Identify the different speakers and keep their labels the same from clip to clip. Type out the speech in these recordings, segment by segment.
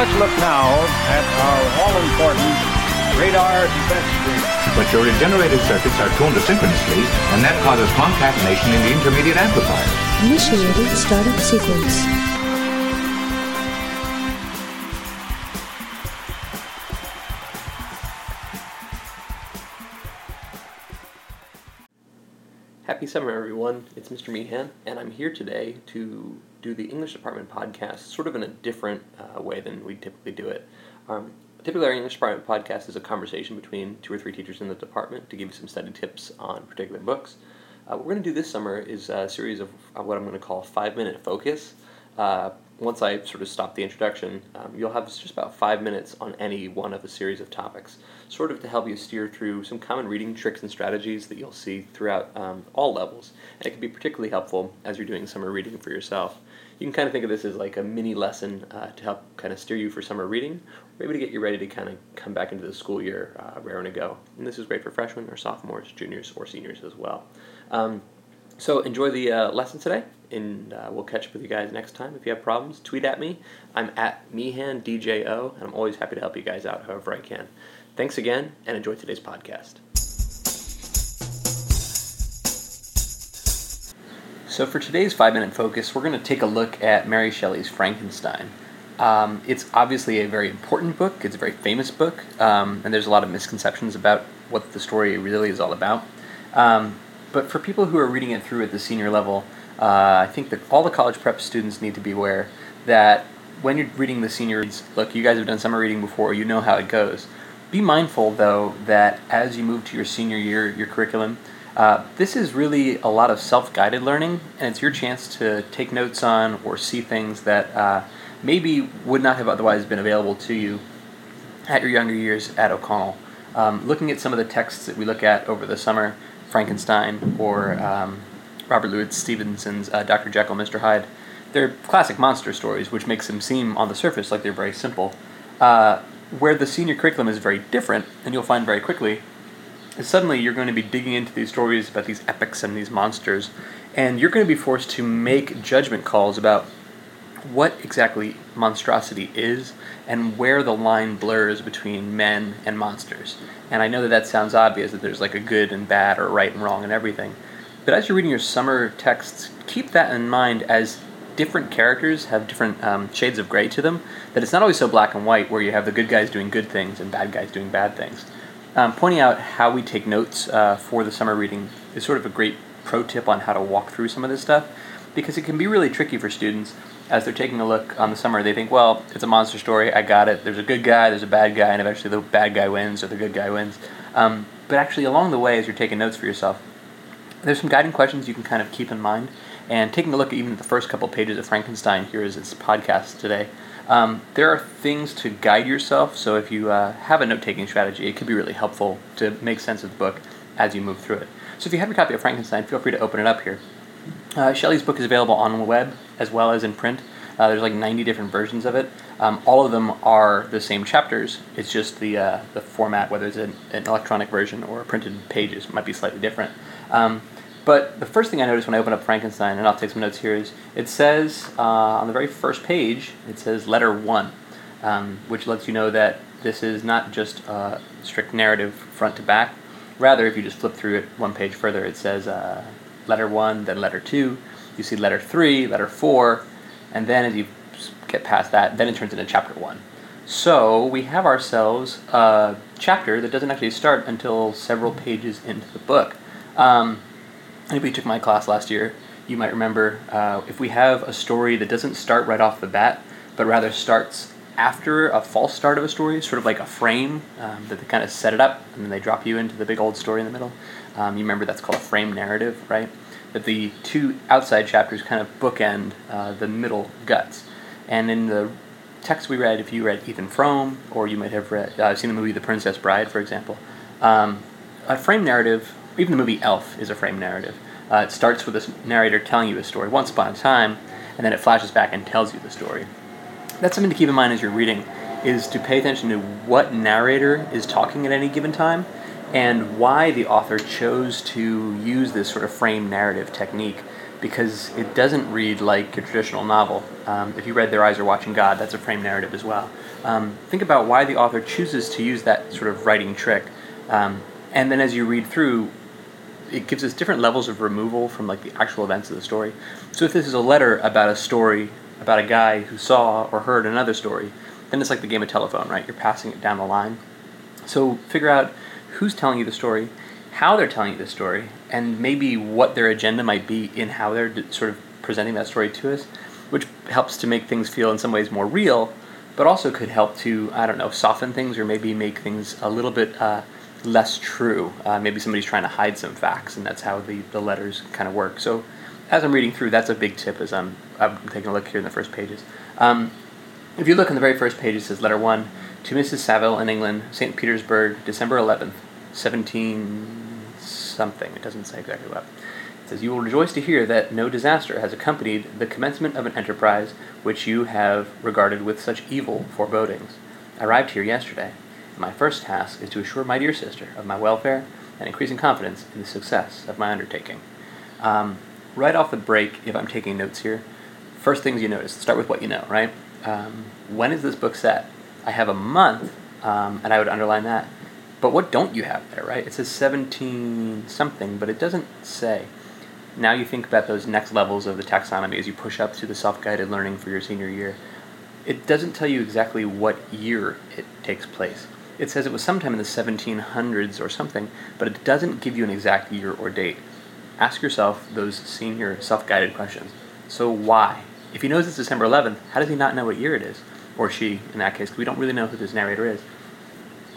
Speaker 1: let's look now at our all-important radar defense screen.
Speaker 2: But your regenerated circuits are tuned asynchronously, and that causes concatenation in the intermediate amplifier.
Speaker 3: Initiating startup sequence.
Speaker 4: Happy summer, everyone. It's Mr. Meehan, and I'm here today to do the English Department podcast sort of in a different uh, way than we typically do it. Um, typically, our English Department podcast is a conversation between two or three teachers in the department to give you some study tips on particular books. Uh, what we're going to do this summer is a series of, what I'm going to call five minute focus. Uh, once I sort of stop the introduction, um, you'll have just about five minutes on any one of a series of topics, sort of to help you steer through some common reading tricks and strategies that you'll see throughout um, all levels. And it can be particularly helpful as you're doing summer reading for yourself. You can kind of think of this as like a mini lesson uh, to help kind of steer you for summer reading, or maybe to get you ready to kind of come back into the school year uh, raring to go. And this is great for freshmen or sophomores, juniors, or seniors as well. Um, so enjoy the uh, lesson today, and uh, we'll catch up with you guys next time. If you have problems, tweet at me. I'm at MeehanDJO, and I'm always happy to help you guys out however I can. Thanks again, and enjoy today's podcast. So for today's five-minute focus, we're going to take a look at Mary Shelley's Frankenstein. Um, it's obviously a very important book. It's a very famous book, um, and there's a lot of misconceptions about what the story really is all about. Um, but for people who are reading it through at the senior level, uh, I think that all the college prep students need to be aware that when you're reading the senior reads, look, you guys have done summer reading before, you know how it goes. Be mindful, though, that as you move to your senior year, your curriculum, uh, this is really a lot of self guided learning, and it's your chance to take notes on or see things that uh, maybe would not have otherwise been available to you at your younger years at O'Connell. Um, looking at some of the texts that we look at over the summer, Frankenstein or um, Robert Louis Stevenson's uh, Dr. Jekyll, Mr. Hyde. They're classic monster stories, which makes them seem on the surface like they're very simple. Uh, where the senior curriculum is very different, and you'll find very quickly, is suddenly you're going to be digging into these stories about these epics and these monsters, and you're going to be forced to make judgment calls about what exactly monstrosity is and where the line blurs between men and monsters. And I know that that sounds obvious that there's like a good and bad or right and wrong and everything. But as you're reading your summer texts, keep that in mind as different characters have different um, shades of gray to them, that it's not always so black and white where you have the good guys doing good things and bad guys doing bad things. Um, pointing out how we take notes uh, for the summer reading is sort of a great pro tip on how to walk through some of this stuff because it can be really tricky for students as they're taking a look on the summer, they think, well, it's a monster story. I got it. There's a good guy, there's a bad guy, and eventually the bad guy wins or the good guy wins. Um, but actually, along the way, as you're taking notes for yourself, there's some guiding questions you can kind of keep in mind. And taking a look at even the first couple pages of Frankenstein here is its podcast today, um, there are things to guide yourself. So if you uh, have a note taking strategy, it could be really helpful to make sense of the book as you move through it. So if you have your copy of Frankenstein, feel free to open it up here. Uh, Shelley's book is available on the web as well as in print. Uh, there's like 90 different versions of it. Um, all of them are the same chapters. It's just the uh, the format, whether it's an, an, electronic version or printed pages, might be slightly different. Um, but the first thing I noticed when I opened up Frankenstein, and I'll take some notes here, is it says uh, on the very first page, it says letter one, um, which lets you know that this is not just a strict narrative front to back. Rather, if you just flip through it one page further, it says uh, letter one, then letter two. You see letter three, letter four, and then as you get past that, then it turns into chapter one. So we have ourselves a chapter that doesn't actually start until several pages into the book. Um, anybody took my class last year, you might remember uh, if we have a story that doesn't start right off the bat, but rather starts after a false start of a story, sort of like a frame um, that they kind of set it up and then they drop you into the big old story in the middle. Um, you remember that's called a frame narrative, right? That the two outside chapters kind of bookend uh, the middle guts. And in the text we read, if you read Ethan Frome, or you might have read, uh, seen the movie The Princess Bride, for example, um, a frame narrative, even the movie Elf is a frame narrative. Uh, it starts with this narrator telling you a story once upon a time, and then it flashes back and tells you the story. That's something to keep in mind as you're reading, is to pay attention to what narrator is talking at any given time, and why the author chose to use this sort of frame narrative technique because it doesn't read like a traditional novel. Um, if you read Their Eyes Are Watching God, that's a frame narrative as well. Um, think about why the author chooses to use that sort of writing trick. Um, and then as you read through, it gives us different levels of removal from like the actual events of the story. So if this is a letter about a story about a guy who saw or heard another story, then it's like the game of telephone, right? You're passing it down the line. So figure out who's telling you the story, how they're telling you the story, and maybe what their agenda might be in how they're d- sort of presenting that story to us, which helps to make things feel in some ways more real, but also could help to, I don't know, soften things or maybe make things a little bit uh, less true. Uh, maybe somebody's trying to hide some facts, and that's how the, the letters kind of work. So as I'm reading through, that's a big tip as I'm, I'm taking a look here in the first pages. Um, if you look in the very first page, it says Letter 1 to Mrs. Saville in England, St. Petersburg, December 11th, 17 something. It doesn't say exactly what. It says, You will rejoice to hear that no disaster has accompanied the commencement of an enterprise which you have regarded with such evil forebodings. I arrived here yesterday, my first task is to assure my dear sister of my welfare and increasing confidence in the success of my undertaking. Um, right off the break, if I'm taking notes here, first things you notice, start with what you know, right? Um, when is this book set? I have a month, um, and I would underline that. But what don't you have there, right? It says 17 something, but it doesn't say. Now you think about those next levels of the taxonomy as you push up to the self guided learning for your senior year. It doesn't tell you exactly what year it takes place. It says it was sometime in the 1700s or something, but it doesn't give you an exact year or date. Ask yourself those senior self guided questions. So, why? If he knows it's December 11th, how does he not know what year it is? Or she, in that case, because we don't really know who this narrator is.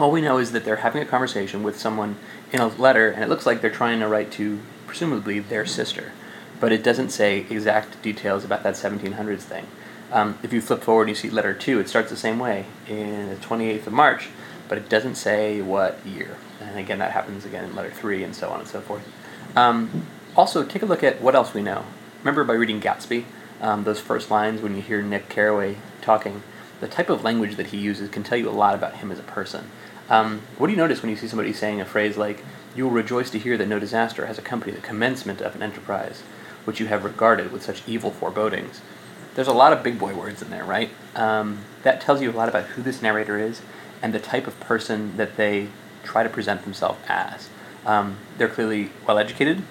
Speaker 4: All we know is that they're having a conversation with someone in a letter, and it looks like they're trying to write to, presumably, their sister. But it doesn't say exact details about that 1700s thing. Um, if you flip forward and you see letter 2, it starts the same way, in the 28th of March, but it doesn't say what year. And again, that happens again in letter 3, and so on and so forth. Um, also, take a look at what else we know. Remember by reading Gatsby, um, those first lines when you hear Nick Carraway talking, the type of language that he uses can tell you a lot about him as a person. Um, what do you notice when you see somebody saying a phrase like, You will rejoice to hear that no disaster has accompanied the commencement of an enterprise, which you have regarded with such evil forebodings? There's a lot of big boy words in there, right? Um, that tells you a lot about who this narrator is and the type of person that they try to present themselves as. Um, they're clearly well educated.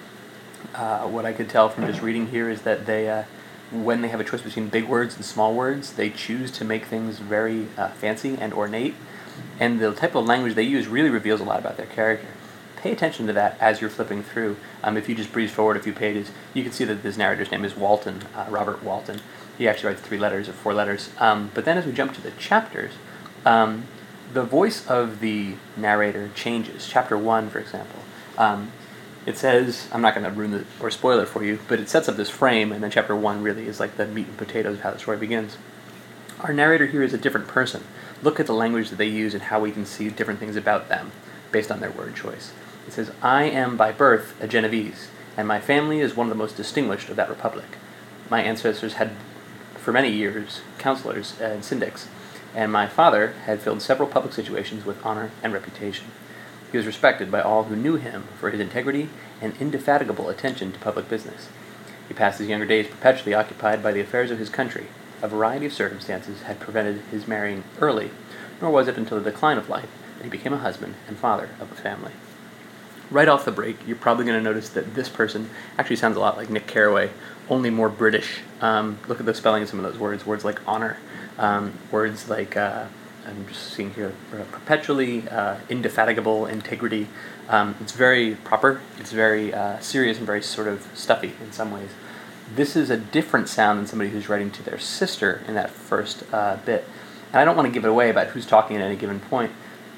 Speaker 4: Uh, what I could tell from just reading here is that they, uh, when they have a choice between big words and small words, they choose to make things very uh, fancy and ornate and the type of language they use really reveals a lot about their character. Pay attention to that as you're flipping through. Um, if you just breeze forward a few pages, you can see that this narrator's name is Walton, uh, Robert Walton. He actually writes three letters or four letters. Um, but then as we jump to the chapters, um, the voice of the narrator changes. Chapter one, for example, um, it says, I'm not going to ruin it or spoil it for you, but it sets up this frame, and then chapter one really is like the meat and potatoes of how the story begins. Our narrator here is a different person look at the language that they use and how we can see different things about them based on their word choice. It says, I am by birth a Genevese, and my family is one of the most distinguished of that republic. My ancestors had, for many years, counselors and syndics, and my father had filled several public situations with honor and reputation. He was respected by all who knew him for his integrity and indefatigable attention to public business. He passed his younger days perpetually occupied by the affairs of his country, a variety of circumstances had prevented his marrying early, nor was it until the decline of life that he became a husband and father of a family. Right off the break, you're probably going to notice that this person actually sounds a lot like Nick Carraway, only more British. Um, look at the spelling of some of those words. Words like honor, um, words like uh, I'm just seeing here uh, perpetually, uh, indefatigable, integrity. Um, it's very proper. It's very uh, serious and very sort of stuffy in some ways this is a different sound than somebody who's writing to their sister in that first uh, bit. And I don't want to give it away about who's talking at any given point,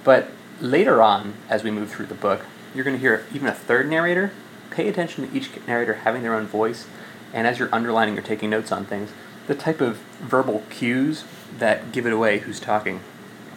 Speaker 4: but later on, as we move through the book, you're going to hear even a third narrator. Pay attention to each narrator having their own voice, and as you're underlining or taking notes on things, the type of verbal cues that give it away who's talking.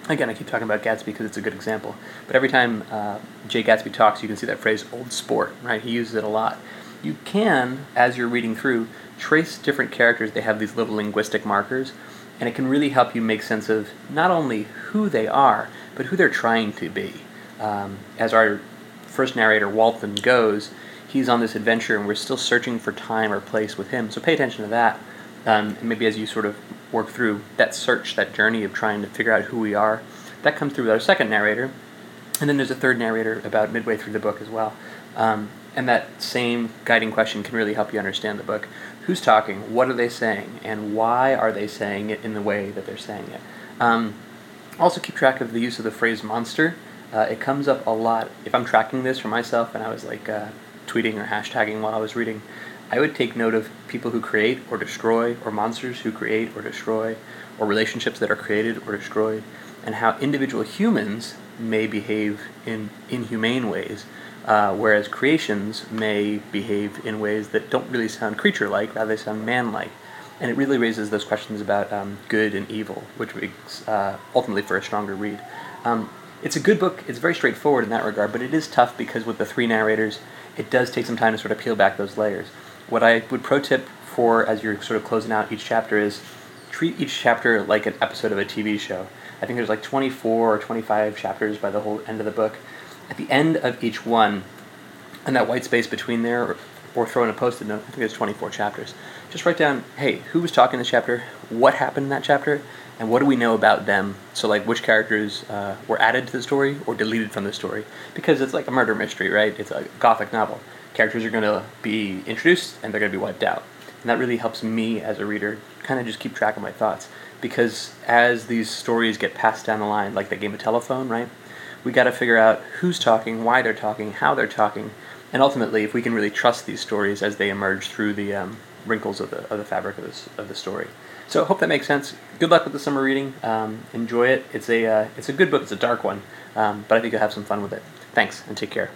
Speaker 4: Again, I keep talking about Gatsby because it's a good example, but every time uh, Jay Gatsby talks, you can see that phrase "old sport," right? He uses it a lot you can, as you're reading through, trace different characters. They have these little linguistic markers, and it can really help you make sense of not only who they are, but who they're trying to be. Um, as our first narrator, Walton, goes, he's on this adventure and we're still searching for time or place with him. So pay attention to that. Um, and maybe as you sort of work through that search, that journey of trying to figure out who we are, that comes through with our second narrator. And then there's a third narrator about midway through the book as well. Um, and that same guiding question can really help you understand the book. Who's talking? What are they saying? And why are they saying it in the way that they're saying it? Um, also, keep track of the use of the phrase monster. Uh, it comes up a lot. If I'm tracking this for myself and I was like uh, tweeting or hashtagging while I was reading, I would take note of people who create or destroy, or monsters who create or destroy, or relationships that are created or destroyed, and how individual humans may behave in inhumane ways, uh, whereas creations may behave in ways that don't really sound creature like, rather, they sound man like. And it really raises those questions about um, good and evil, which makes uh, ultimately for a stronger read. Um, it's a good book. It's very straightforward in that regard, but it is tough because with the three narrators, it does take some time to sort of peel back those layers. What I would pro tip for as you're sort of closing out each chapter is treat each chapter like an episode of a TV show. I think there's like 24 or 25 chapters by the whole end of the book. At the end of each one, and that white space between there, or, or throw in a post-it note. I think there's 24 chapters. Just write down, hey, who was talking in this chapter? What happened in that chapter? And what do we know about them? So, like, which characters uh, were added to the story or deleted from the story? Because it's like a murder mystery, right? It's a gothic novel. Characters are going to be introduced and they're going to be wiped out. And that really helps me as a reader kind of just keep track of my thoughts. Because as these stories get passed down the line, like the game of telephone, right? We got to figure out who's talking, why they're talking, how they're talking, and ultimately, if we can really trust these stories as they emerge through the um, wrinkles of the, of the fabric of, this, of the story. So, I hope that makes sense. Good luck with the summer reading. Um, enjoy it. It's a, uh, it's a good book, it's a dark one, um, but I think you'll have some fun with it. Thanks, and take care.